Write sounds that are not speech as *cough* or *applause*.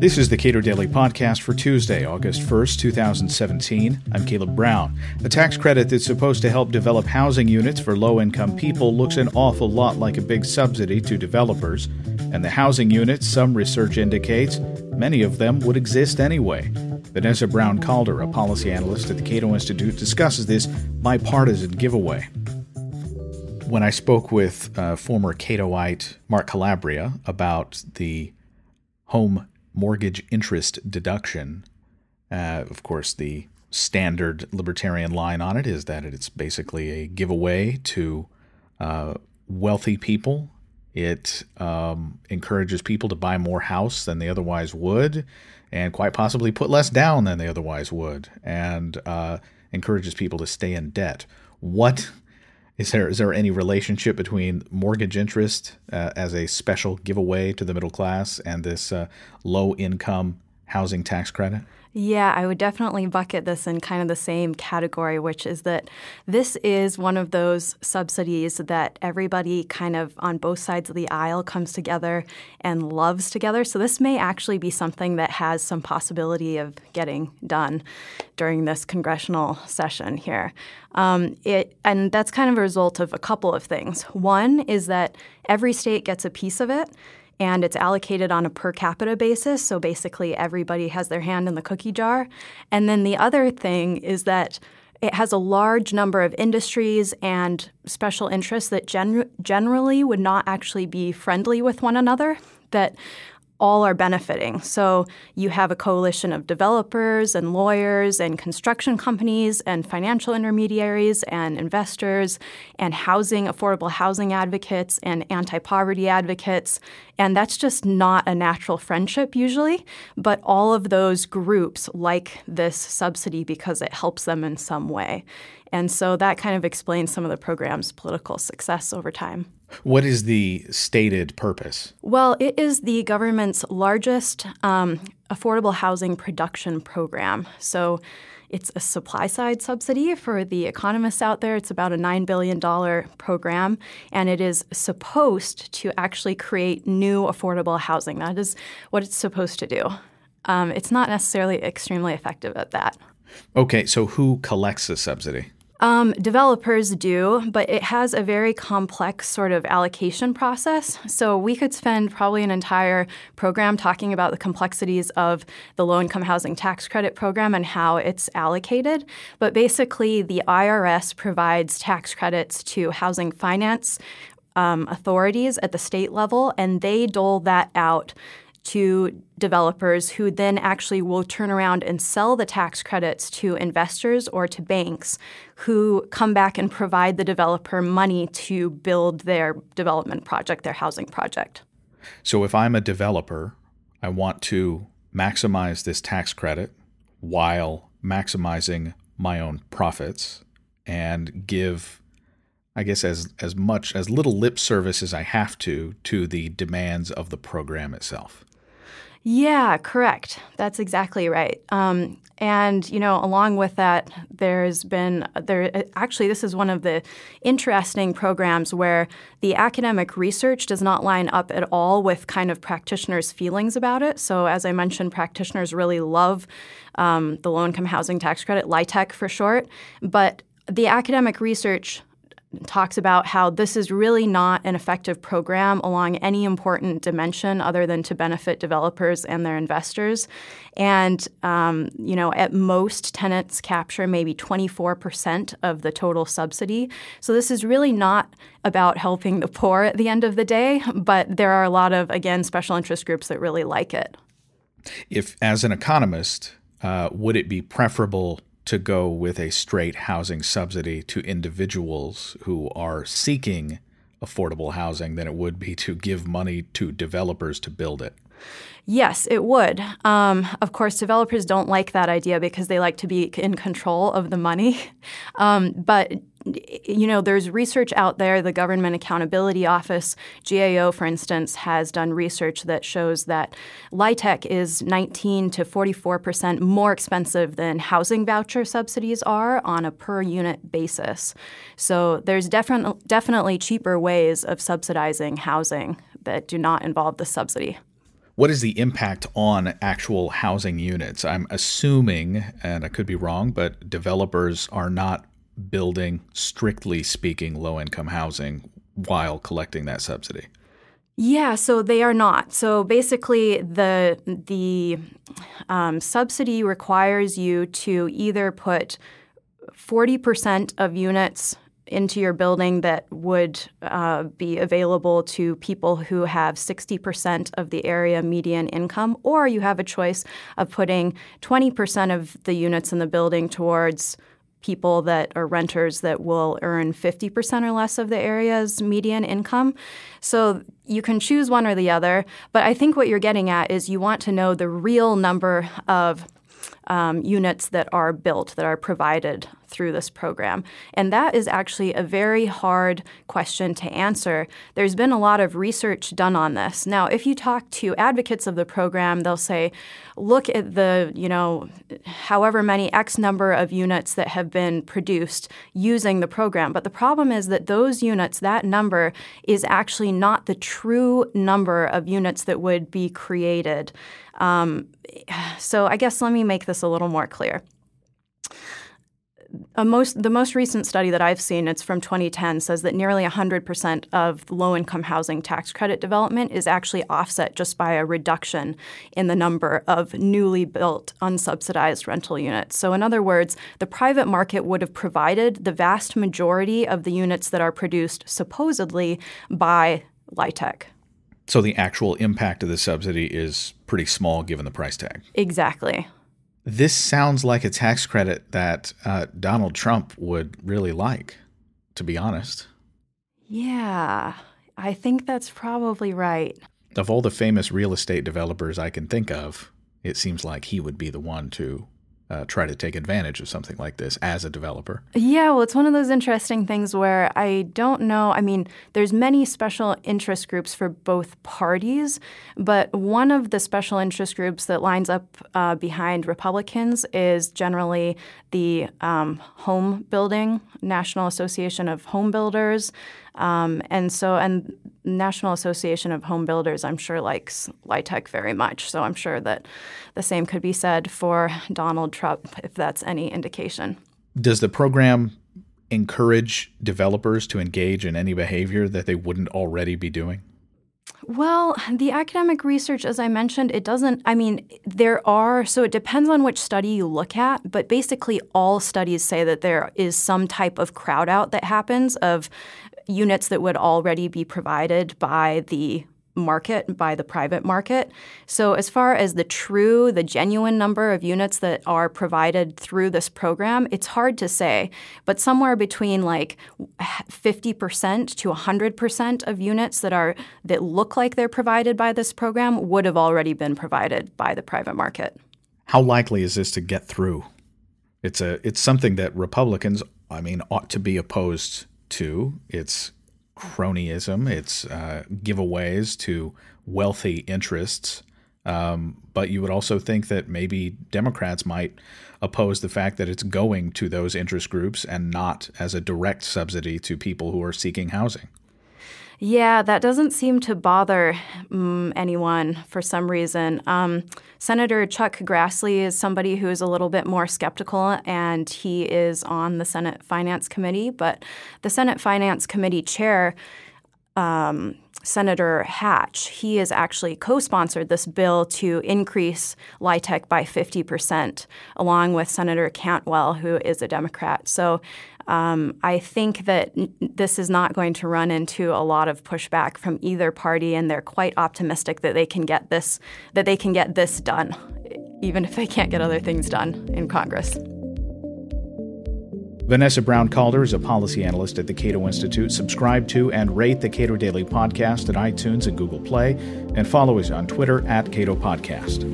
This is the Cato Daily Podcast for Tuesday, August 1st, 2017. I'm Caleb Brown. A tax credit that's supposed to help develop housing units for low income people looks an awful lot like a big subsidy to developers. And the housing units, some research indicates, many of them would exist anyway. Vanessa Brown Calder, a policy analyst at the Cato Institute, discusses this bipartisan giveaway. When I spoke with uh, former Catoite Mark Calabria about the home mortgage interest deduction. Uh, of course, the standard libertarian line on it is that it's basically a giveaway to uh, wealthy people. It um, encourages people to buy more house than they otherwise would, and quite possibly put less down than they otherwise would, and uh, encourages people to stay in debt. What is there is there any relationship between mortgage interest uh, as a special giveaway to the middle class and this uh, low income housing tax credit? Yeah, I would definitely bucket this in kind of the same category, which is that this is one of those subsidies that everybody kind of on both sides of the aisle comes together and loves together. So this may actually be something that has some possibility of getting done during this congressional session here. Um, it and that's kind of a result of a couple of things. One is that every state gets a piece of it and it's allocated on a per capita basis. So basically, everybody has their hand in the cookie jar. And then the other thing is that it has a large number of industries and special interests that gen- generally would not actually be friendly with one another. That all are benefiting. So you have a coalition of developers and lawyers and construction companies and financial intermediaries and investors and housing, affordable housing advocates and anti poverty advocates. And that's just not a natural friendship usually. But all of those groups like this subsidy because it helps them in some way. And so that kind of explains some of the program's political success over time. What is the stated purpose? Well, it is the government's largest um, affordable housing production program. So it's a supply side subsidy for the economists out there. It's about a $9 billion program, and it is supposed to actually create new affordable housing. That is what it's supposed to do. Um, it's not necessarily extremely effective at that. Okay, so who collects the subsidy? Um, developers do, but it has a very complex sort of allocation process. So we could spend probably an entire program talking about the complexities of the low income housing tax credit program and how it's allocated. But basically, the IRS provides tax credits to housing finance um, authorities at the state level, and they dole that out to developers who then actually will turn around and sell the tax credits to investors or to banks who come back and provide the developer money to build their development project, their housing project. So if I'm a developer, I want to maximize this tax credit while maximizing my own profits and give I guess as as much as little lip service as I have to to the demands of the program itself. Yeah, correct. That's exactly right. Um, and you know, along with that, there's been there. Actually, this is one of the interesting programs where the academic research does not line up at all with kind of practitioners' feelings about it. So, as I mentioned, practitioners really love um, the low-income housing tax credit, LIHTC for short, but the academic research talks about how this is really not an effective program along any important dimension other than to benefit developers and their investors. And, um, you know, at most, tenants capture maybe 24% of the total subsidy. So this is really not about helping the poor at the end of the day, but there are a lot of, again, special interest groups that really like it. If, as an economist, uh, would it be preferable to go with a straight housing subsidy to individuals who are seeking affordable housing than it would be to give money to developers to build it. Yes, it would. Um, of course, developers don't like that idea because they like to be in control of the money. *laughs* Um, but you know, there's research out there. The Government Accountability Office, GAO, for instance, has done research that shows that LIHTC is 19 to 44 percent more expensive than housing voucher subsidies are on a per unit basis. So there's definitely definitely cheaper ways of subsidizing housing that do not involve the subsidy. What is the impact on actual housing units? I'm assuming, and I could be wrong, but developers are not building, strictly speaking, low income housing while collecting that subsidy. Yeah, so they are not. So basically, the the um, subsidy requires you to either put forty percent of units into your building that would uh, be available to people who have 60% of the area median income, or you have a choice of putting 20% of the units in the building towards people that are renters that will earn 50% or less of the area's median income. So you can choose one or the other, but I think what you're getting at is you want to know the real number of um, units that are built, that are provided through this program. And that is actually a very hard question to answer. There's been a lot of research done on this. Now, if you talk to advocates of the program, they'll say, look at the, you know, however many X number of units that have been produced using the program. But the problem is that those units, that number, is actually not the true number of units that would be created. Um, so I guess let me make this a little more clear. Most, the most recent study that I've seen, it's from 2010, says that nearly 100% of low income housing tax credit development is actually offset just by a reduction in the number of newly built unsubsidized rental units. So, in other words, the private market would have provided the vast majority of the units that are produced supposedly by LIHTC. So the actual impact of the subsidy is pretty small given the price tag. Exactly. This sounds like a tax credit that uh, Donald Trump would really like, to be honest. Yeah, I think that's probably right. Of all the famous real estate developers I can think of, it seems like he would be the one to uh, try to take advantage of something like this as a developer? Yeah, well, it's one of those interesting things where I don't know. I mean, there's many special interest groups for both parties, but one of the special interest groups that lines up uh, behind Republicans is generally the um, Home Building National Association of Home Builders. Um, and so, and National Association of Home Builders, I'm sure likes LIHTC very much. So I'm sure that the same could be said for Donald Trump, if that's any indication. Does the program encourage developers to engage in any behavior that they wouldn't already be doing? Well, the academic research, as I mentioned, it doesn't, I mean, there are, so it depends on which study you look at, but basically all studies say that there is some type of crowd out that happens of units that would already be provided by the market by the private market. So, as far as the true, the genuine number of units that are provided through this program, it's hard to say, but somewhere between like 50% to 100% of units that are that look like they're provided by this program would have already been provided by the private market. How likely is this to get through? It's a it's something that Republicans, I mean, ought to be opposed to. It's cronyism, it's uh, giveaways to wealthy interests. Um, but you would also think that maybe Democrats might oppose the fact that it's going to those interest groups and not as a direct subsidy to people who are seeking housing. Yeah, that doesn't seem to bother um, anyone for some reason. Um, Senator Chuck Grassley is somebody who is a little bit more skeptical, and he is on the Senate Finance Committee. But the Senate Finance Committee chair, um, Senator Hatch, he has actually co sponsored this bill to increase LIHTC by 50%, along with Senator Cantwell, who is a Democrat. So um, I think that this is not going to run into a lot of pushback from either party, and they're quite optimistic that they can get this that they can get this done, even if they can't get other things done in Congress. Vanessa Brown Calder is a policy analyst at the Cato Institute. Subscribe to and rate the Cato Daily Podcast at iTunes and Google Play, and follow us on Twitter at Cato Podcast.